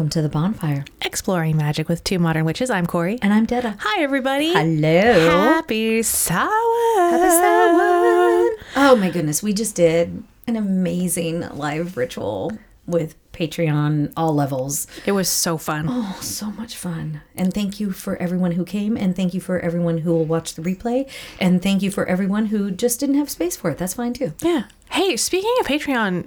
Welcome to the bonfire. Exploring magic with two modern witches. I'm Corey. And I'm Detta. Hi, everybody. Hello. Happy Samhain. Happy Samhain. Oh my goodness, we just did an amazing live ritual with Patreon all levels. It was so fun. Oh, so much fun. And thank you for everyone who came and thank you for everyone who will watch the replay and thank you for everyone who just didn't have space for it. That's fine too. Yeah. Hey, speaking of Patreon,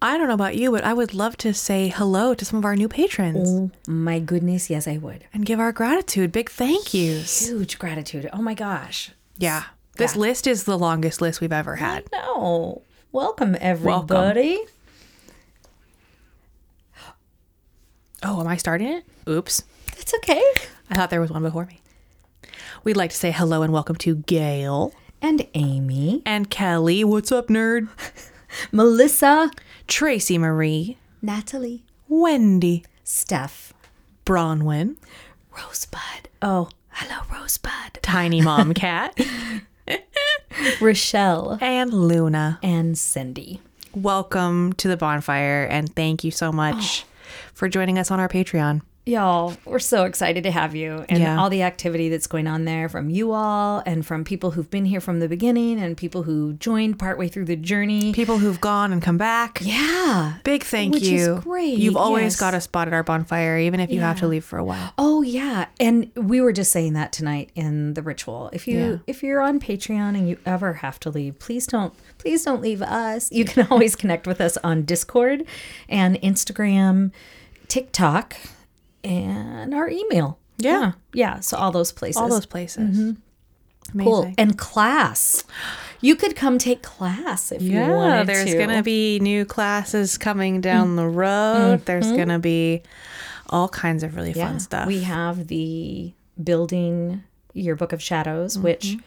I don't know about you, but I would love to say hello to some of our new patrons Oh my goodness, yes I would. and give our gratitude. Big thank yous. Huge gratitude. Oh my gosh. Yeah. This Yeah. list is the longest list we've ever had. No. Welcome everybody. Oh, am I starting it? Oops. It's okay. I thought there was one before me. We'd like to say hello and welcome to Gail And Amy, and Kelly. What's up, nerd? Melissa, Tracy Marie, Natalie, Wendy, Steph, Bronwyn, Rosebud. Oh, hello Rosebud. Tiny Mom Cat, Rochelle and Luna. and Cindy. Welcome to the bonfire and thank you so much oh. for joining us on our Patreon. Y'all, we're so excited to have you and Yeah. all the activity that's going on there from you all and from people who've been here from the beginning and people who joined partway through the journey. People who've gone and come back. Yeah. Big thank Which is you. great, You've always yes. got a spot at our bonfire, even if you have to leave for a while. Oh yeah, and we were just saying that tonight in the ritual. If you Yeah. if you're on Patreon and you ever have to leave, please don't please don't leave us. You can always connect with us on Discord and Instagram, TikTok, and our email. Yeah. yeah. So all those places. All those places. Mm-hmm. Amazing. cool. And class. You could come take class if you Yeah, wanted there's to. Mm. going to be new classes coming down the road. There's going to be all kinds of really Mm-hmm. Yeah. fun stuff. We have the building your book of shadows, which Mm-hmm.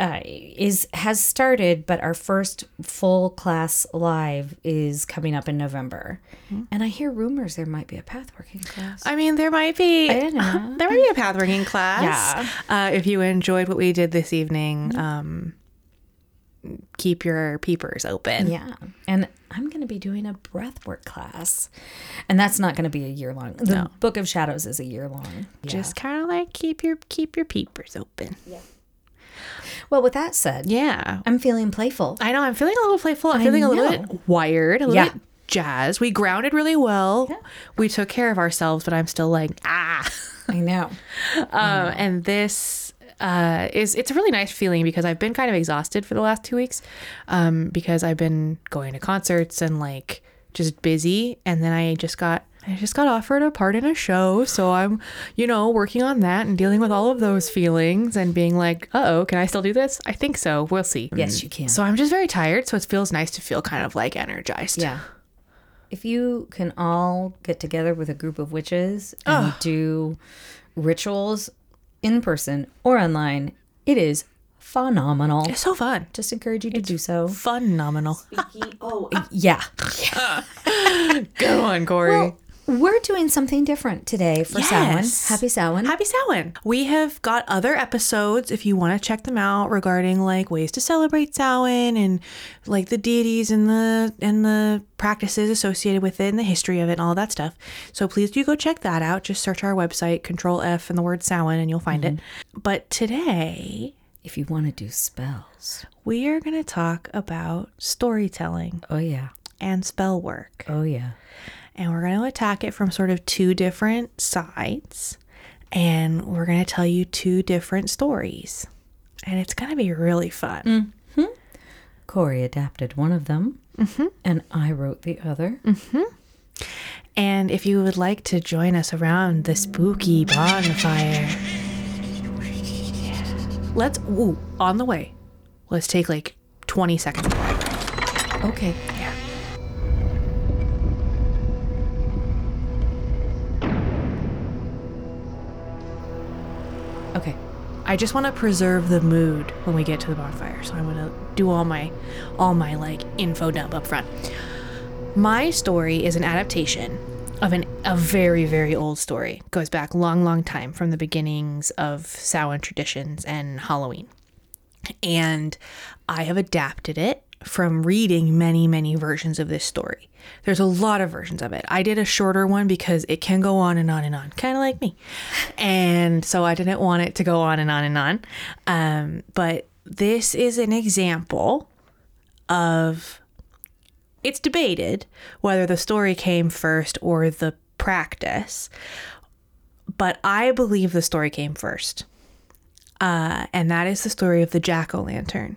Uh, is has started, but our first full class live is coming up in November. Mm-hmm. And I hear rumors there might be a pathworking class. I mean, there might be I don't know. there might be a pathworking class. Yeah. Uh, if you enjoyed what we did this evening, Mm-hmm. um, keep your peepers open. yeah, and I'm going to be doing a breathwork class, and that's not going to be a year long. The No. Book of Shadows is a year long. Just kind of like keep your keep your peepers open. Well, with that said, Yeah. I'm feeling playful. I know. I'm feeling a little playful. I'm I feeling a little bit wired, a little Yeah. bit jazzed. We grounded really well. We took care of ourselves, but I'm still like ah. I know. Um, and this uh, is it's a really nice feeling because I've been kind of exhausted for the last two weeks um, because I've been going to concerts and like just busy, and then I just got. I just got offered a part in a show, so I'm, you know, working on that and dealing with all of those feelings and being like, "Uh oh, can I still do this?" I think so. We'll see. Yes, you can. So I'm just very tired, so it feels nice to feel kind of like energized. Yeah. If you can all get together with a group of witches and do rituals in person or online, it is phenomenal. It's so fun. Just encourage you to do so. Phenomenal. Oh, yeah. Go on, Corey. We're doing something different today for Samhain. Happy Samhain. Happy Samhain. We have got other episodes if you want to check them out regarding like ways to celebrate Samhain and like the deities and the and the practices associated with it and the history of it and all that stuff. So please do go check that out. Just search our website, control F and the word Samhain and you'll find it. Mm-hmm. But today if you want to do spells. we are going to talk about storytelling Oh, yeah. and spell work. Oh, yeah. And we're going to attack it from sort of two different sides and we're going to tell you two different stories. And it's going to be really fun. Mm-hmm. Corey adapted one of them, mm-hmm. and I wrote the other. Mm-hmm. and if you would like to join us around the spooky bonfire. Let's ooh, on the way. Let's take like 20 seconds. Okay. I just want to preserve the mood when we get to the bonfire, so I'm gonna do all my, all my like info dump up front. My story is an adaptation of an, a very, very old story. Goes back long, long time from the beginnings of Samhain traditions and Halloween. And I have adapted it from reading many, many versions of this story. There's a lot of versions of it. I did a shorter one because it can go on and on and on, kind of like me. And so I didn't want it to go on and on and on. Um, but this is an example of it's debated whether the story came first or the practice, but I believe the story came first. Uh, and that is the story of the jack o' lantern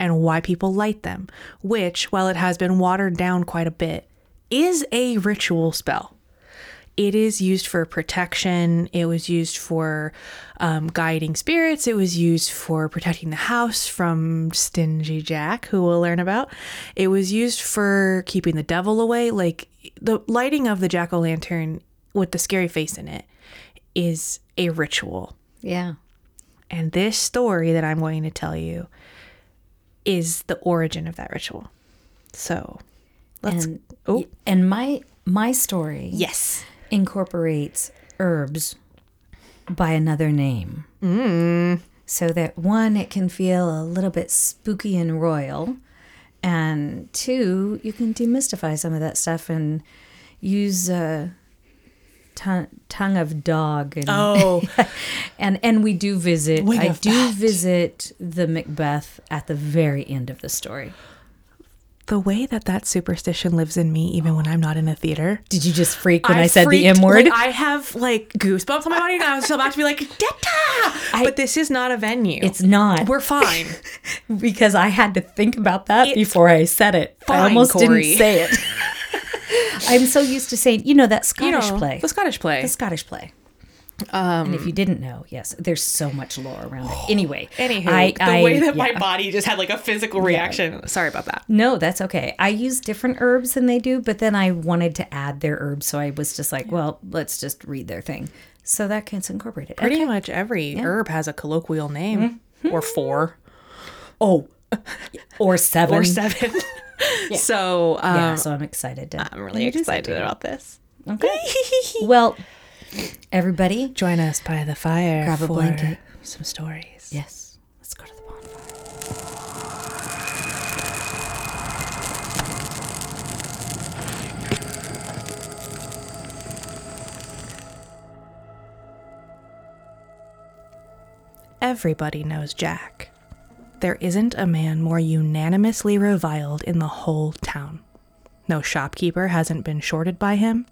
and why people light them, which, while it has been watered down quite a bit, is a ritual spell. It is used for protection. It was used for um, guiding spirits. It was used for protecting the house from Stingy Jack, who we'll learn about. It was used for keeping the devil away. Like the lighting of the jack o' lantern with the scary face in it is a ritual. Yeah. And this story that I'm going to tell you is the origin of that ritual. So let's. And oh, and my my story yes. incorporates herbs by another name. Mm. So that one, it can feel a little bit spooky and royal. And two, you can demystify some of that stuff and use a tongue, tongue of dog. And, Oh, and, and we do visit, Wing I do bat. visit the Macbeth at the very end of the story. the way that that superstition lives in me, even when I'm not in a theater. Did you just freak when I, said the M word? like, I have like goosebumps on my body, and I was so about to be like, "Detta!" But this is not a venue. it's not. We're fine. because I had to think about that It's before I said it. I almost Corey. didn't say it. I'm so used to saying, you know, that you Scottish know, play. the Scottish play. The Scottish play. Um, and if you didn't know, yes, there's so much lore around it. Oh, anyway, Anywho, I- the I- way that my body just had like a physical reaction. Sorry about that. No, that's okay. I use different herbs than they do, but then I wanted to add their herbs, so I was just like, well, let's just read their thing. So that gets incorporated. Pretty Okay. much every herb has a colloquial name mm-hmm. or four Oh, or seven. or seven. So um, Yeah, so I'm excited to. I'm really excited about this. Okay. well, everybody, Join us by the fire Grab a blanket. some stories. yes, let's go to the bonfire. Everybody knows Jack. There isn't a man more unanimously reviled in the whole town. No shopkeeper hasn't been shorted by him.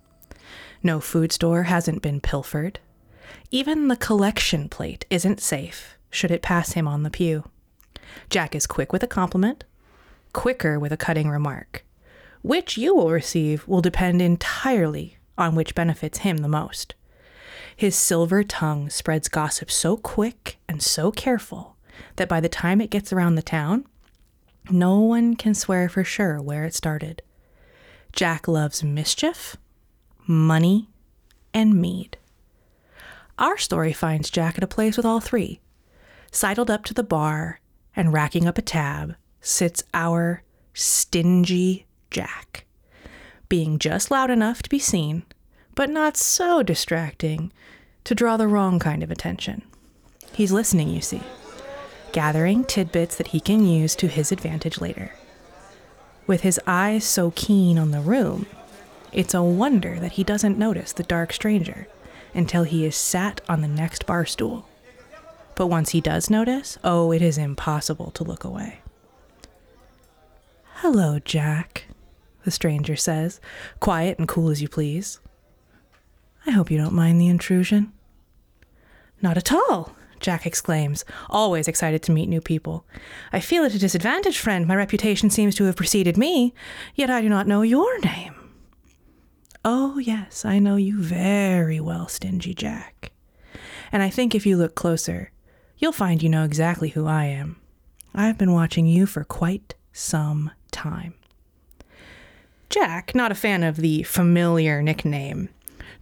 No food store hasn't been pilfered. Even the collection plate isn't safe should it pass him on the pew. Jack is quick with a compliment, quicker with a cutting remark. Which you will receive will depend entirely on which benefits him the most. His silver tongue spreads gossip so quick and so careful that by the time it gets around the town, no one can swear for sure where it started. Jack loves mischief, money, and mead. Our story finds Jack at a place with all three. Sidled up to the bar and racking up a tab sits our stingy Jack, being just loud enough to be seen, but not so distracting to draw the wrong kind of attention. He's listening, you see, gathering tidbits that he can use to his advantage later. With his eyes so keen on the room, it's a wonder that he doesn't notice the dark stranger until he is sat on the next bar stool. But once he does notice, oh, it is impossible to look away. Hello, Jack, the stranger says, quiet and cool as you please. I hope you don't mind the intrusion. Not at all, Jack exclaims, always excited to meet new people. I feel at a disadvantage, friend. My reputation seems to have preceded me, yet I do not know your name. Oh, yes, I know you very well, Stingy Jack. And I think if you look closer, you'll find you know exactly who I am. I've been watching you for quite some time. Jack, not a fan of the familiar nickname,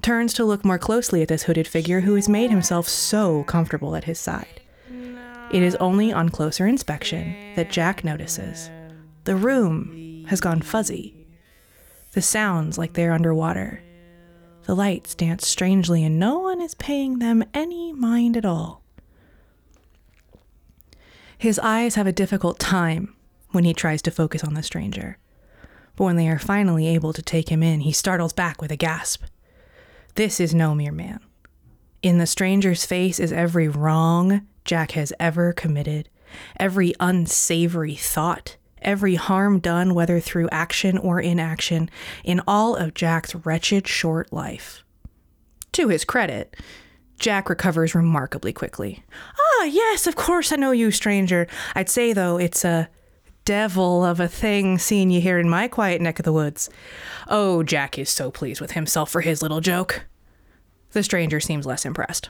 turns to look more closely at this hooded figure who has made himself so comfortable at his side. It is only on closer inspection that Jack notices the room has gone fuzzy. The sounds like they're underwater. The lights dance strangely, and no one is paying them any mind at all. His eyes have a difficult time when he tries to focus on the stranger. But when they are finally able to take him in, he startles back with a gasp. This is no mere man. In the stranger's face is every wrong Jack has ever committed, every unsavory thought, every harm done, whether through action or inaction, in all of Jack's wretched short life. To his credit, Jack recovers remarkably quickly. Ah, yes, of course I know you, stranger. I'd say, though, it's a devil of a thing seeing you here in my quiet neck of the woods. Oh, Jack is so pleased with himself for his little joke. The stranger seems less impressed.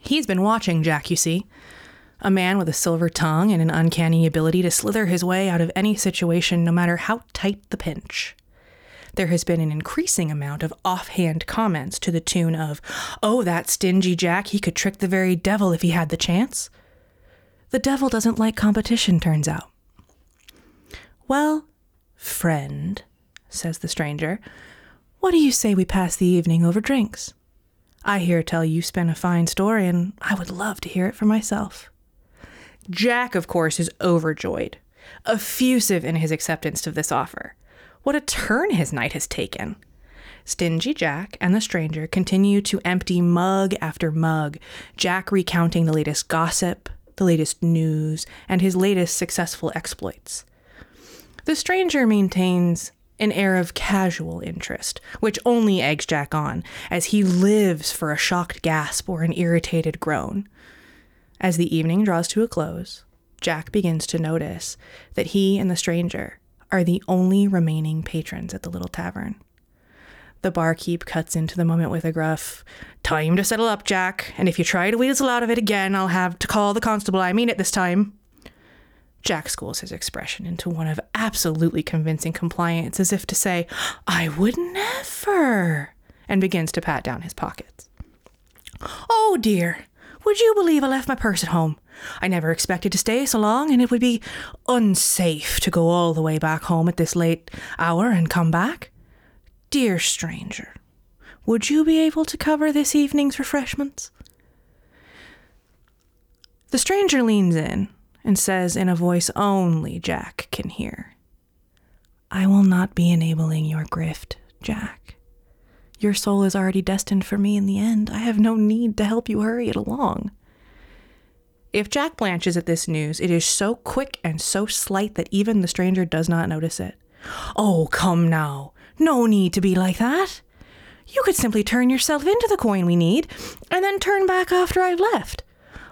He's been watching Jack, you see. A man with a silver tongue and an uncanny ability to slither his way out of any situation, no matter how tight the pinch. There has been an increasing amount of offhand comments to the tune of, Oh, that stingy Jack, he could trick the very devil if he had the chance. The devil doesn't like competition, turns out. Well, friend, says the stranger, what do you say we pass the evening over drinks? I hear tell you spin a fine story, and I would love to hear it for myself. Jack, of course, is overjoyed, effusive in his acceptance of this offer. What a turn his night has taken! Stingy Jack and the stranger continue to empty mug after mug, Jack recounting the latest gossip, the latest news, and his latest successful exploits. The stranger maintains an air of casual interest, which only eggs Jack on, as he lives for a shocked gasp or an irritated groan. As the evening draws to a close, Jack begins to notice that he and the stranger are the only remaining patrons at the little tavern. The barkeep cuts into the moment with a gruff, Time to settle up, Jack, and if you try to weasel out of it again, I'll have to call the constable. I mean it this time. Jack schools his expression into one of absolutely convincing compliance, as if to say, I would never, and begins to pat down his pockets. Oh dear, would you believe I left my purse at home? I never expected to stay so long, and it would be unsafe to go all the way back home at this late hour and come back. Dear stranger, would you be able to cover this evening's refreshments? The stranger leans in and says in a voice only Jack can hear I will not be enabling your grift, Jack. Your soul is already destined for me in the end. I have no need to help you hurry it along. If Jack blanches at this news, it is so quick and so slight that even the stranger does not notice it. Oh, come now. No need to be like that. You could simply turn yourself into the coin we need and then turn back after I've left.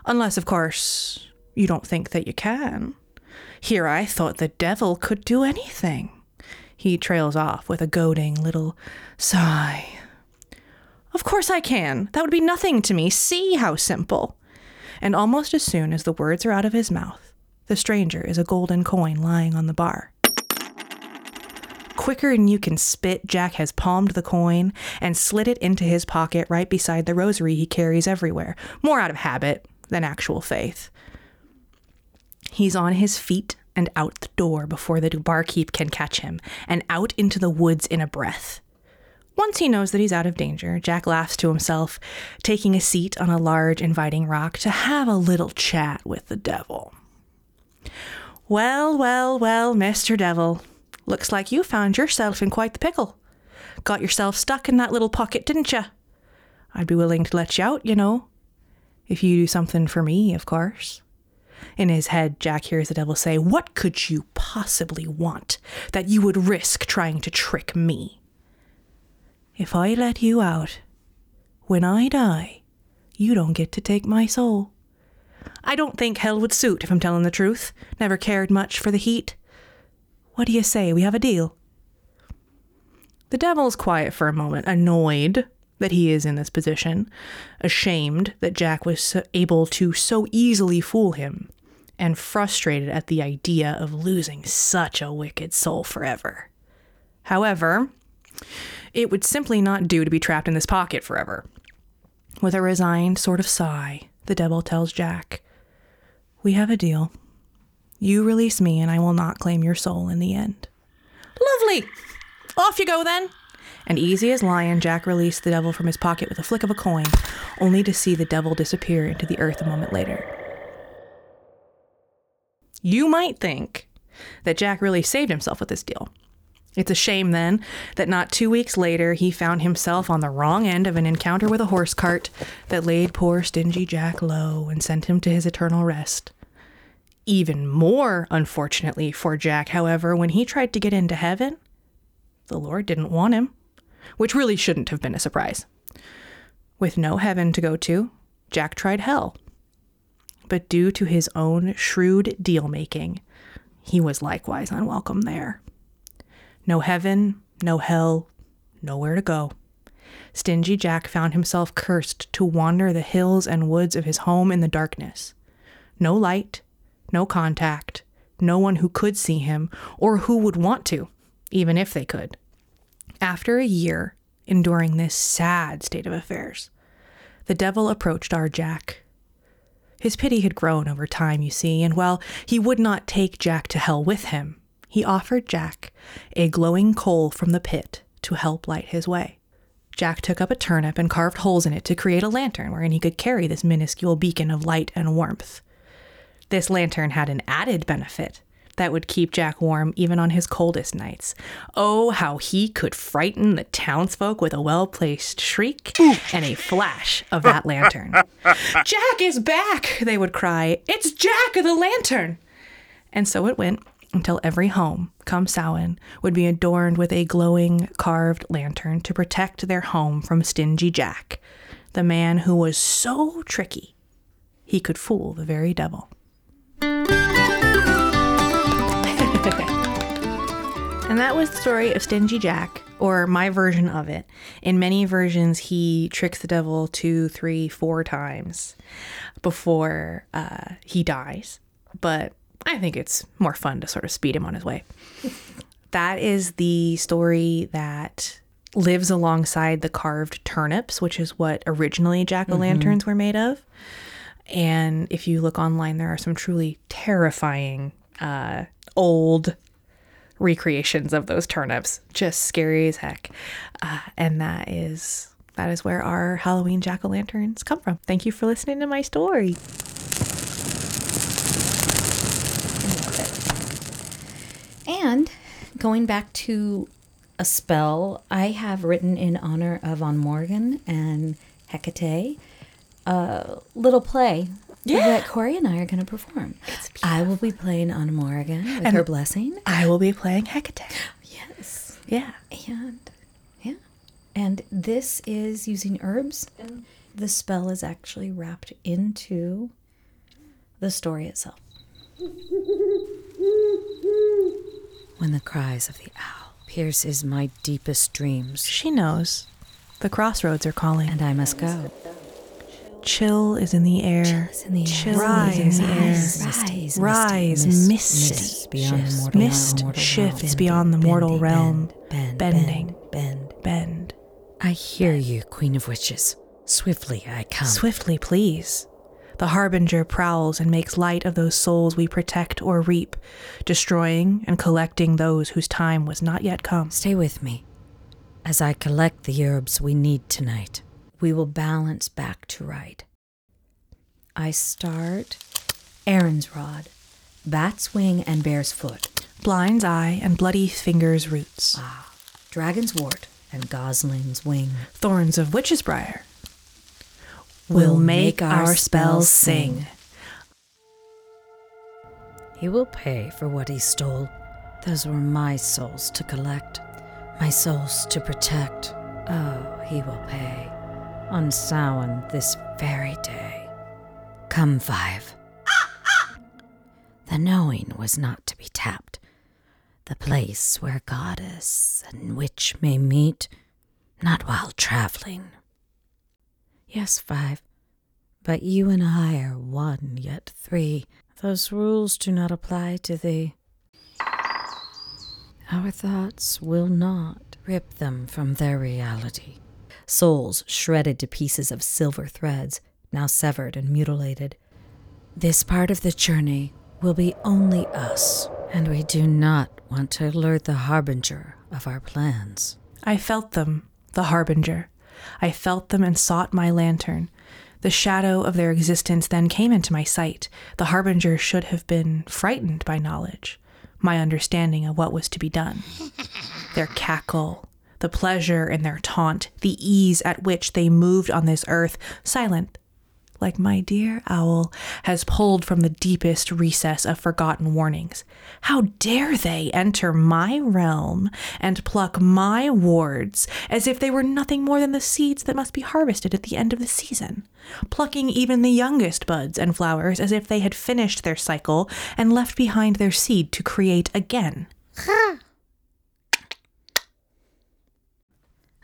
Unless, of course, you don't think that you can. Here I thought the devil could do anything. He trails off with a goading little sigh. Of course I can. That would be nothing to me. See how simple. And almost as soon as the words are out of his mouth, the stranger is a golden coin lying on the bar. Quicker than you can spit, Jack has palmed the coin and slid it into his pocket right beside the rosary he carries everywhere, more out of habit than actual faith. He's on his feet and out the door before the barkeep can catch him, and out into the woods in a breath. Once he knows that he's out of danger, Jack laughs to himself, taking a seat on a large, inviting rock to have a little chat with the devil. Well, well, well, Mr. Devil. Looks like you found yourself in quite the pickle. Got yourself stuck in that little pocket, didn't you? I'd be willing to let you out, you know. If you do something for me, of course. In his head, Jack hears the devil say, What could you possibly want that you would risk trying to trick me? If I let you out, when I die, you don't get to take my soul. I don't think hell would suit, if I'm telling the truth. Never cared much for the heat. What do you say? We have a deal. The devil's quiet for a moment, annoyed that he is in this position, ashamed that Jack was able to so easily fool him, and frustrated at the idea of losing such a wicked soul forever. However, it would simply not do to be trapped in this pocket forever. With a resigned sort of sigh, the devil tells Jack, We have a deal. You release me, and I will not claim your soul in the end. Lovely! Off you go then. And easy as lion, Jack released the devil from his pocket with a flick of a coin, only to see the devil disappear into the earth a moment later. You might think that Jack really saved himself with this deal. It's a shame then that not two weeks later he found himself on the wrong end of an encounter with a horse cart that laid poor stingy Jack low and sent him to his eternal rest. Even more unfortunately for Jack, however, when he tried to get into heaven, the Lord didn't want him, which really shouldn't have been a surprise. With no heaven to go to, Jack tried hell. But due to his own shrewd deal making, he was likewise unwelcome there. No heaven, no hell, nowhere to go. Stingy Jack found himself cursed to wander the hills and woods of his home in the darkness. No light, no contact, no one who could see him or who would want to, even if they could. After a year enduring this sad state of affairs, the devil approached our Jack. His pity had grown over time, you see, and while he would not take Jack to hell with him, he offered Jack a glowing coal from the pit to help light his way. Jack took up a turnip and carved holes in it to create a lantern wherein he could carry this minuscule beacon of light and warmth. This lantern had an added benefit that would keep Jack warm even on his coldest nights. Oh, how he could frighten the townsfolk with a well placed shriek and a flash of that lantern. Jack is back, they would cry. It's Jack the lantern. And so it went until every home, come Samhain, would be adorned with a glowing carved lantern to protect their home from Stingy Jack, the man who was so tricky he could fool the very devil. And that was the story of Stingy Jack, or my version of it. In many versions, he tricks the devil two, three, four times before uh, he dies. But I think it's more fun to sort of speed him on his way. that is the story that lives alongside the carved turnips, which is what originally jack o' lanterns mm-hmm. were made of. And if you look online, there are some truly terrifying uh, old recreations of those turnips, just scary as heck. Uh, and that is that is where our Halloween jack o' lanterns come from. Thank you for listening to my story. And going back to a spell I have written in honor of On Morrigan and Hecate, a little play yeah. that Corey and I are going to perform. I will be playing on Morrigan with and her blessing. I will be playing Hecate. Yes. Yeah. And yeah. And this is using herbs. And the spell is actually wrapped into the story itself. when the cries of the owl pierces my deepest dreams. She knows. The crossroads are calling. And I must go. Chill is in the air. Chill is in the air. Rise, is in the air. Rise, rise, mist, mist shifts beyond the mortal realm. Bending, bend, bend. I hear you, Queen of Witches. Swiftly I come. Swiftly, please. The harbinger prowls and makes light of those souls we protect or reap, destroying and collecting those whose time was not yet come. Stay with me. As I collect the herbs we need tonight, we will balance back to right. I start Aaron's rod, bat's wing and bear's foot, blind's eye and bloody finger's roots. Ah, dragon's wort and gosling's wing, thorns of witch's briar, will make our spells sing. He will pay for what he stole. Those were my souls to collect, my souls to protect. Oh, he will pay. On Samhain this very day. Come, Five. the knowing was not to be tapped. The place where goddess and witch may meet, not while traveling. Yes, five. But you and I are one, yet three. Those rules do not apply to thee. Our thoughts will not rip them from their reality. Souls shredded to pieces of silver threads, now severed and mutilated. This part of the journey will be only us, And we do not want to alert the harbinger of our plans. I felt them, the harbinger. I felt them and sought my lantern. The shadow of their existence then came into my sight. The harbinger should have been frightened by knowledge, my understanding of what was to be done. Their cackle, the pleasure in their taunt, the ease at which they moved on this earth, silent, like my dear owl, has pulled from the deepest recess of forgotten warnings. How dare they enter my realm and pluck my wards as if they were nothing more than the seeds that must be harvested at the end of the season, plucking even the youngest buds and flowers as if they had finished their cycle and left behind their seed to create again.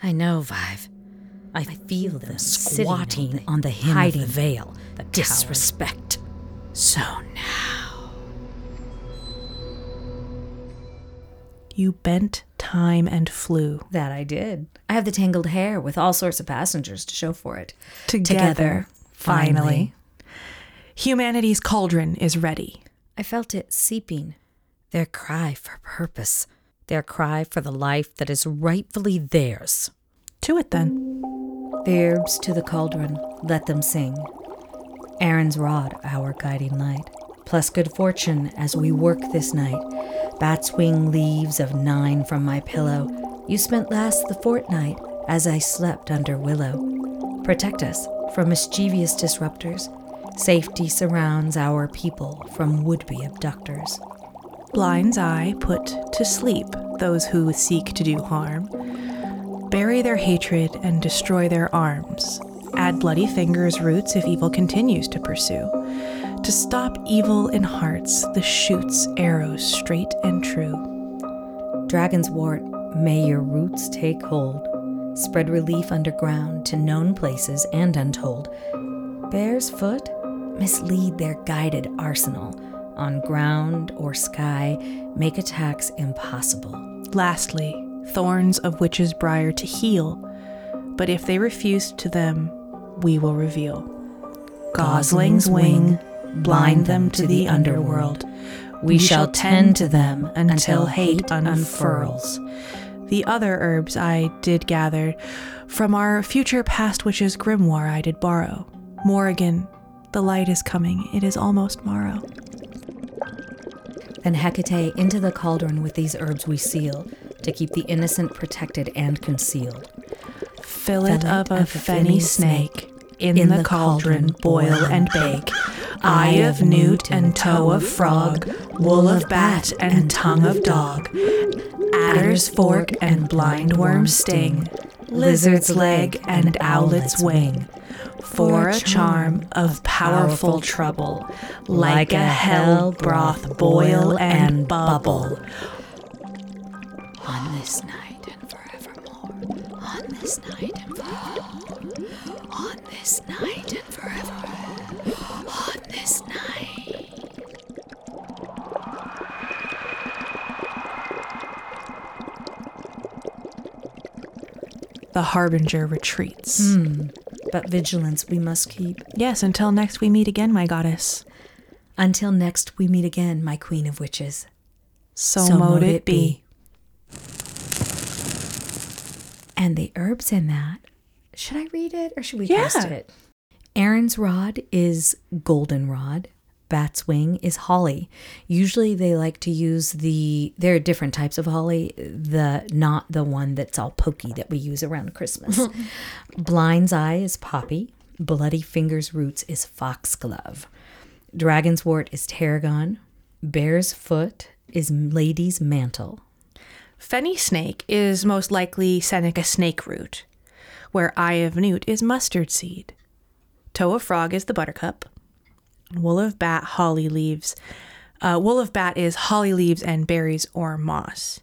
I know, Vive. I feel them squatting on the hem of the veil. The disrespect. So now. You bent time and flew. That I did. I have the tangled hair with all sorts of passengers to show for it. Together, finally. Humanity's cauldron is ready. I felt it seeping. Their cry for purpose. Their cry for the life that is rightfully theirs. To it then. The herbs to the cauldron, let them sing. Aaron's rod, our guiding light, plus good fortune as we work this night. Bat's wing leaves of nine from my pillow. You spent last the fortnight as I slept under willow. Protect us from mischievous disruptors. Safety surrounds our people from would be abductors. Blind's eye put to sleep those who seek to do harm. Bury their hatred and destroy their arms. Add bloody fingers roots if evil continues to pursue. To stop evil in hearts, the shoots arrows straight and true. Dragon's wort, may your roots take hold. Spread relief underground to known places and untold. Bear's foot, mislead their guided arsenal. On ground or sky, make attacks impossible. Lastly, thorns of witch's briar to heal. But if they refuse to them, we will reveal. Gosling's wing, blind them to the underworld. We shall tend to them until hate unfurls. The other herbs I did gather from our future past witch's grimoire I did borrow. Morrigan, the light is coming. It is almost morrow. Then Hecate into the cauldron with these herbs we seal to keep the innocent protected and concealed. Fillet of a fenny snake. In the cauldron boil and bake. Eye of newt and toe of frog. Wool of bat and tongue of dog. Adder's fork and blindworm sting. Lizard's leg and owlet's wing. For a charm of powerful trouble. Like a hell broth boil and bubble. On this night and forevermore. On this night and forevermore. On this night and forevermore. On this night. The harbinger retreats. Hmm. But vigilance we must keep. Yes, until next we meet again, my goddess. Until next we meet again, my queen of witches. So, mote it be. And the herbs in that. Should I read it or should we Yeah. post it? Aaron's rod is goldenrod. Bat's wing is holly. Usually they like to use the there are different types of holly, the not the one that's all pokey that we use around Christmas. Blind's eye is poppy. Bloody fingers roots is foxglove. Dragon's wort is tarragon. Bear's foot is lady's mantle. Fenny snake is most likely Seneca snake root, where eye of newt is mustard seed. Toe of frog is the buttercup. Wool of bat, holly leaves. Uh, wool of bat is holly leaves and berries or moss.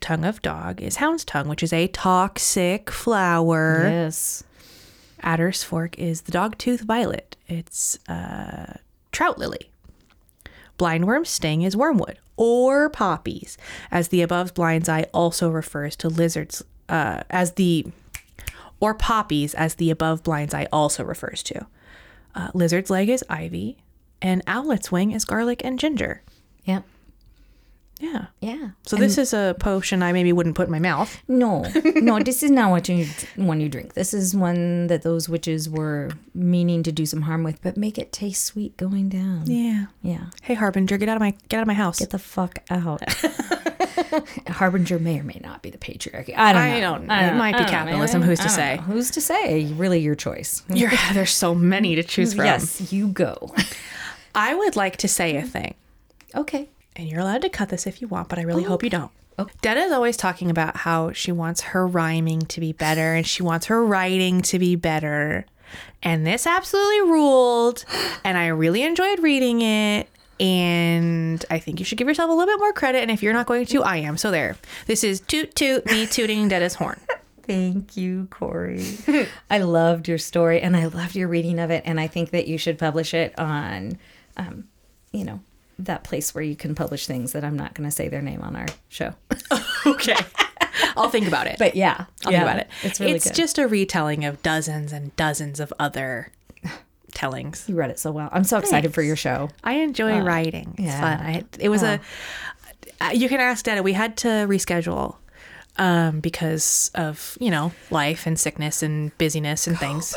Tongue of dog is hound's tongue, which is a toxic flower. Yes. Adder's fork is the dogtooth violet. It's uh, trout lily. Blindworm's sting is wormwood or poppies, as the above blind's eye also refers to lizards. Uh, as the or poppies, as the above blind's eye also refers to. Uh, lizard's leg is ivy, and owlet's wing is garlic and ginger. Yep. Yeah. Yeah. So this is a potion I maybe wouldn't put in my mouth. No, no, this is not what you one you drink. This is one that those witches were meaning to do some harm with, but make it taste sweet going down. Yeah. Yeah. Hey Harbinger, get out of my get out of my house. Get the fuck out. Harbinger may or may not be the patriarchy. I don't know. I don't know. It might be don't know. capitalism. Who's to say? know. Who's to say? Really, your choice. You're, there's so many to choose from. Yes, you go. I would like to say a thing. Okay. And you're allowed to cut this if you want, but I really hope you don't. Okay. Detta's always talking about how she wants her rhyming to be better and she wants her writing to be better. And this absolutely ruled. And I really enjoyed reading it. And I think you should give yourself a little bit more credit. And if you're not going to, I am. So there. This is toot toot me tooting Detta's horn. Thank you, Corey. I loved your story and I loved your reading of it. And I think that you should publish it on, um, you know, that place where you can publish things that I'm not going to say their name on our show. Okay. I'll think about it. But yeah, I'll yeah, think about it. It's really good. just a retelling of dozens and dozens of other tellings. you read it so well. I'm so excited for your show. I enjoy writing. It's yeah. fun. I, it was a. uh, You can ask Detta. We had to reschedule um, because of you know life and sickness and busyness and things,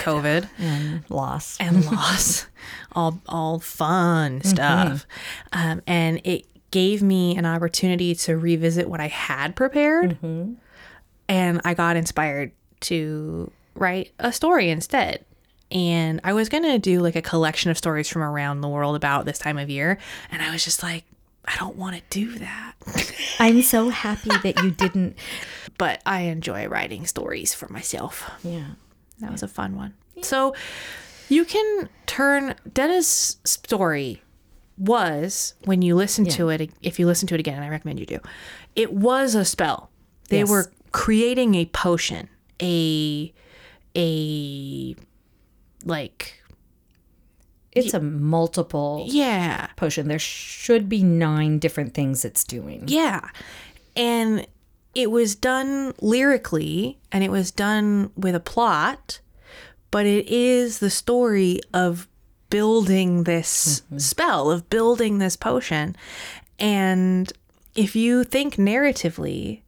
COVID. And loss. and loss, all all fun stuff, um, and it gave me an opportunity to revisit what I had prepared, and I got inspired to write a story instead. And I was gonna do like a collection of stories from around the world about this time of year, and I was just like, I don't want to do that. I'm so happy that you didn't. But I enjoy writing stories for myself. Yeah. That was a fun one. So you can turn Detta's story was when you listen to it if you listen to it again and I recommend you do. It was a spell. They Yes. were creating a potion, a a like It's a multiple yeah. potion. There should be nine different things it's doing. Yeah. And it was done lyrically and it was done with a plot, but it is the story of building this mm-hmm. spell, of building this potion. And if you think narratively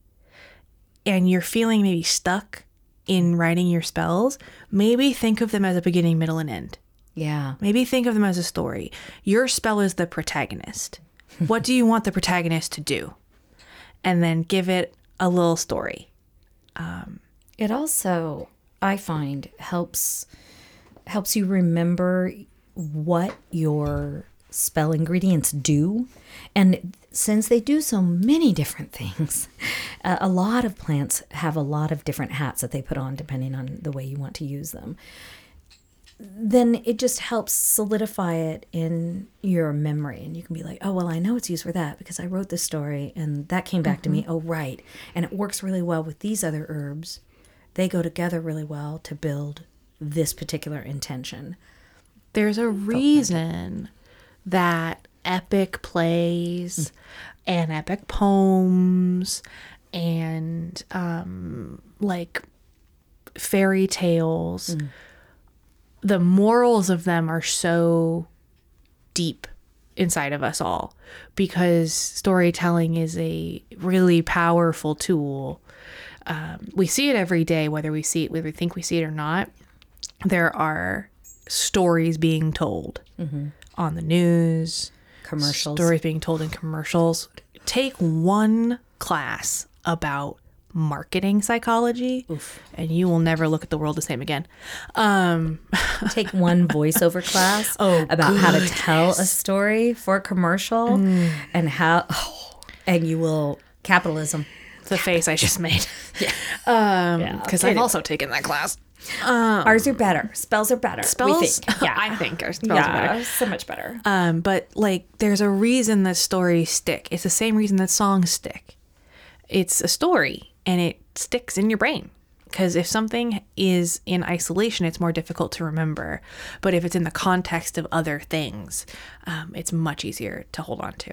and you're feeling maybe stuck in writing your spells, maybe think of them as a beginning, middle, and end. Yeah. Maybe think of them as a story. Your spell is the protagonist. what do you want the protagonist to do? And then give it a little story. Um, it also, I find, helps helps you remember what your spell ingredients do. And since they do so many different things, a a lot of plants have a lot of different hats that they put on depending on the way you want to use them. Then it just helps solidify it in your memory. And you can be like, oh, well, I know it's used for that because I wrote this story and that came back to me. Mm-hmm. Oh, right. And it works really well with these other herbs. They go together really well to build this particular intention. There's a reason that epic plays mm. and epic poems and um, like fairy tales, mm. The morals of them are so deep inside of us all because storytelling is a really powerful tool. Um, we see it every day, whether we see it, whether we think we see it or not. There are stories being told on the news, Commercials. stories being told in commercials. Take one class about marketing psychology, and you will never look at the world the same again. Um, Take one voiceover class about how to tell a story for a commercial and how, and you will, capitalism. the face I just made. Um, because I've also taken that class. Ours are better. Spells are better. Spells, We think. Yeah. I think our spells are better. so much better. Um, but like, there's a reason that stories stick. It's the same reason that songs stick. It's a story, and it sticks in your brain. Because if something is in isolation, it's more difficult to remember. But if it's in the context of other things, um, it's much easier to hold on to.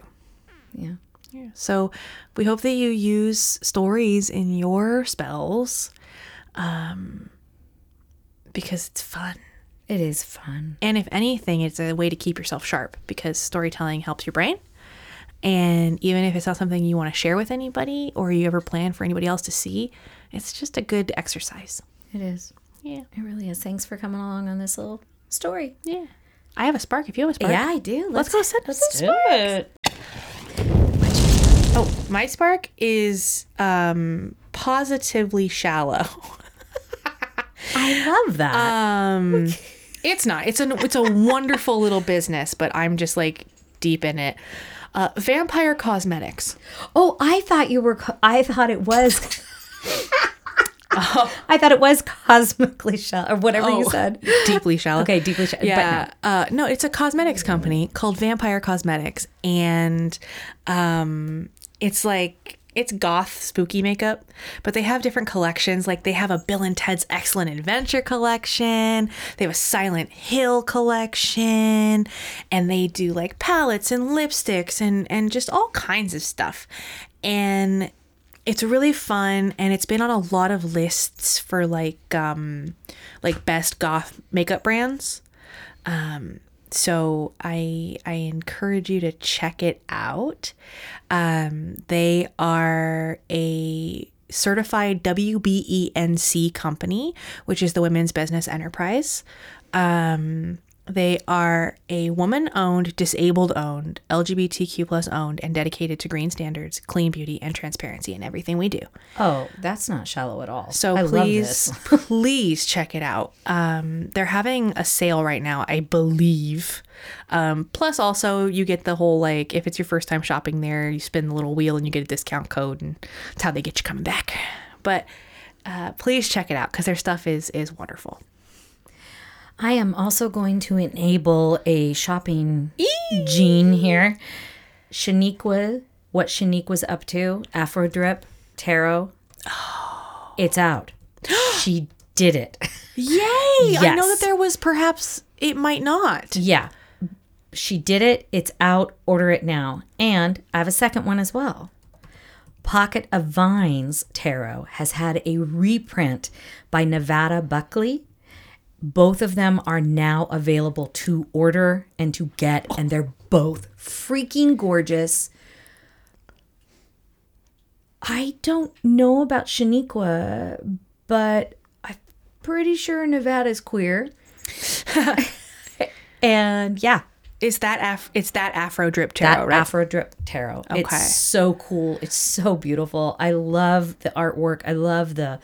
Yeah. Yeah. So we hope that you use stories in your spells um, because it's fun. It is fun. And if anything, it's a way to keep yourself sharp because storytelling helps your brain And even if it's not something you want to share with anybody or you ever plan for anybody else to see, it's just a good exercise. It is. Yeah. It really is. Thanks for coming along on this little story. Yeah. I have a spark if you have a spark. Yeah, I do. Let's go send let's some sparks. it. Oh, my spark is um positively shallow. I love that. Um it's not. It's a it's a wonderful little business, but I'm just like deep in it. Uh, Vampire Cosmetics. oh, I thought you were. Co- I thought it was. I thought it was cosmically shallow or whatever you Oh. said. Deeply shallow. Okay, deeply shallow. Yeah. Uh, no, it's a cosmetics company called Vampire Cosmetics. And um, it's like, it's goth spooky makeup, but they have different collections. Like they have a Bill and Ted's Excellent Adventure collection, they have a Silent Hill collection, and they do like palettes and lipsticks and, and just all kinds of stuff. And it's really fun and it's been on a lot of lists for like um like best goth makeup brands um so i i encourage you to check it out. Um they are a certified WBENC company which is the women's business enterprise. Um they are a woman owned, disabled owned, LGBTQ plus owned, and dedicated to green standards, clean beauty, and transparency in everything we do. Oh, that's not shallow at all. So I please, please check it out. Um, they're having a sale right now, I believe. Um, plus, also you get the whole like if it's your first time shopping there, you spin the little wheel and you get a discount code, and that's how they get you coming back. But uh, please check it out because their stuff is is wonderful. I am also going to enable a shopping gene here. Shaniqua, what Shaniqua's up to, Afro Drip, Tarot. Oh. It's out. she did it. Yay! I know that there was perhaps it might not. Yeah. She did it. It's out. Order it now. And I have a second one as well. Pocket of Vines Tarot has had a reprint by Nevada Buckley. Both of them are now available to order and to get, and they're both freaking gorgeous. I don't know about Shaniqua, but I'm pretty sure Nevada's queer. and yeah, Is that af- it's that Afro drip that tarot, right? Afro Drip Tarot. Okay. It's so cool. It's so beautiful. I love the artwork. I love the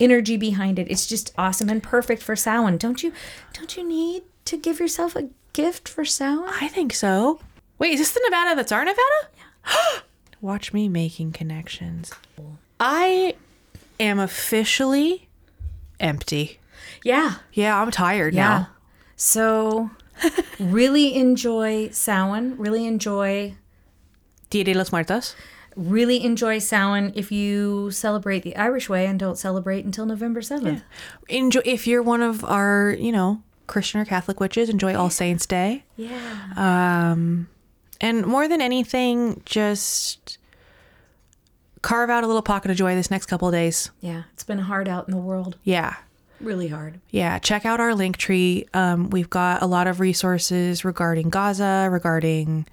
energy behind it. It's just awesome and perfect for Samhain. Don't you don't you need to give yourself a gift for Samhain? I think so. Wait, is this the Nevada that's our Nevada? Yeah. Watch me making connections. I am officially empty. Yeah. Yeah, I'm tired Yeah. now. So really enjoy Samhain. Really enjoy Dia de los Muertos. Really enjoy Samhain if you celebrate the Irish way and don't celebrate until November 7th. Enjoy if you're one of our, you know, Christian or Catholic witches, enjoy All Saints Day. Yeah. Um and more than anything, just carve out a little pocket of joy this next couple of days. Yeah. It's been hard out in the world. Yeah. Really hard. Yeah, check out our link tree. Um, we've got a lot of resources regarding Gaza, regarding.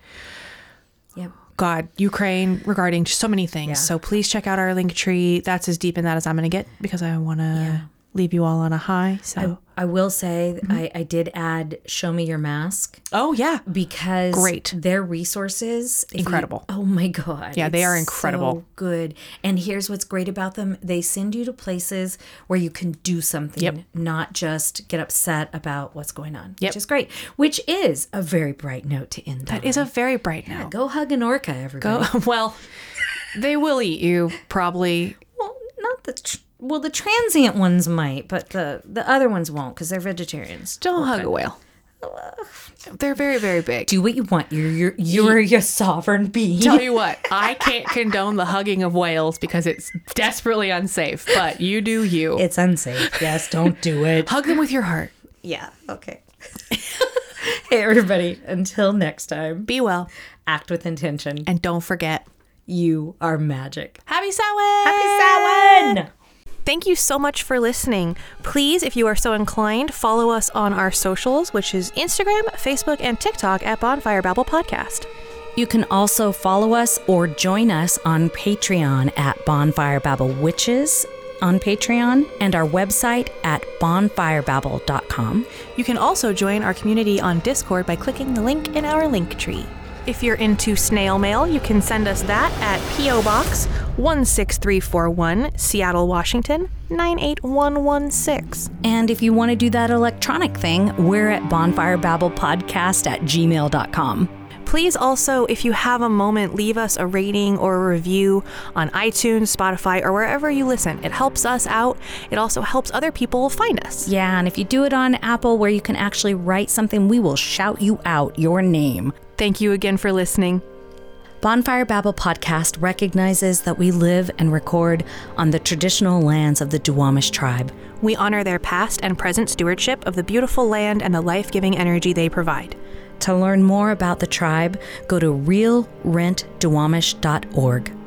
God, Ukraine, regarding so many things. Yeah. So please check out our link tree. That's as deep in that as I'm going to get because I want to leave you all on a high. So, I will say Mm-hmm. I, I did add show me your mask oh yeah, because Great. their resources if you- Incredible. oh my god Yeah, they are incredible. so good and here's what's great about them they send you to places where you can do something Yep. not just get upset about what's going on Yep. which is great which is a very bright note to end on. that is a very bright note. go hug an orca everybody Go well. They will eat you probably. well not the tr- well the transient ones might but the the other ones won't because they're vegetarians Don't hug a whale. They're very very big. do what you want you're you're you're your sovereign being Tell you what, I can't condone the hugging of whales because it's desperately unsafe. But you do you. It's unsafe. Yes, don't do it. Hug them with your heart. yeah, okay. hey, everybody, until next time, Be well. act with intention. And don't forget, You are magic. Happy Samhain! Happy Samhain! Thank you so much for listening. Please, if you are so inclined, follow us on our socials, which is Instagram, Facebook, and TikTok at Bonfire Babble Podcast. You can also follow us or join us on Patreon at Bonfire Babble Witches on Patreon and our website at bonfirebabble.com. You can also join our community on Discord by clicking the link in our link tree. If you're into snail mail, you can send us that at P.O. Box 16341, Seattle, Washington 98116. And if you want to do that electronic thing, we're at bonfirebabblepodcast at gmail.com. Please also, if you have a moment, leave us a rating or a review on iTunes, Spotify, or wherever you listen. It helps us out. It also helps other people find us. Yeah, and if you do it on Apple where you can actually write something, we will shout you out your name. Thank you again for listening. Bonfire Babble podcast recognizes that we live and record on the traditional lands of the Duwamish tribe. We honor their past and present stewardship of the beautiful land and the life giving energy they provide. To learn more about the tribe, go to realrentduwamish.org.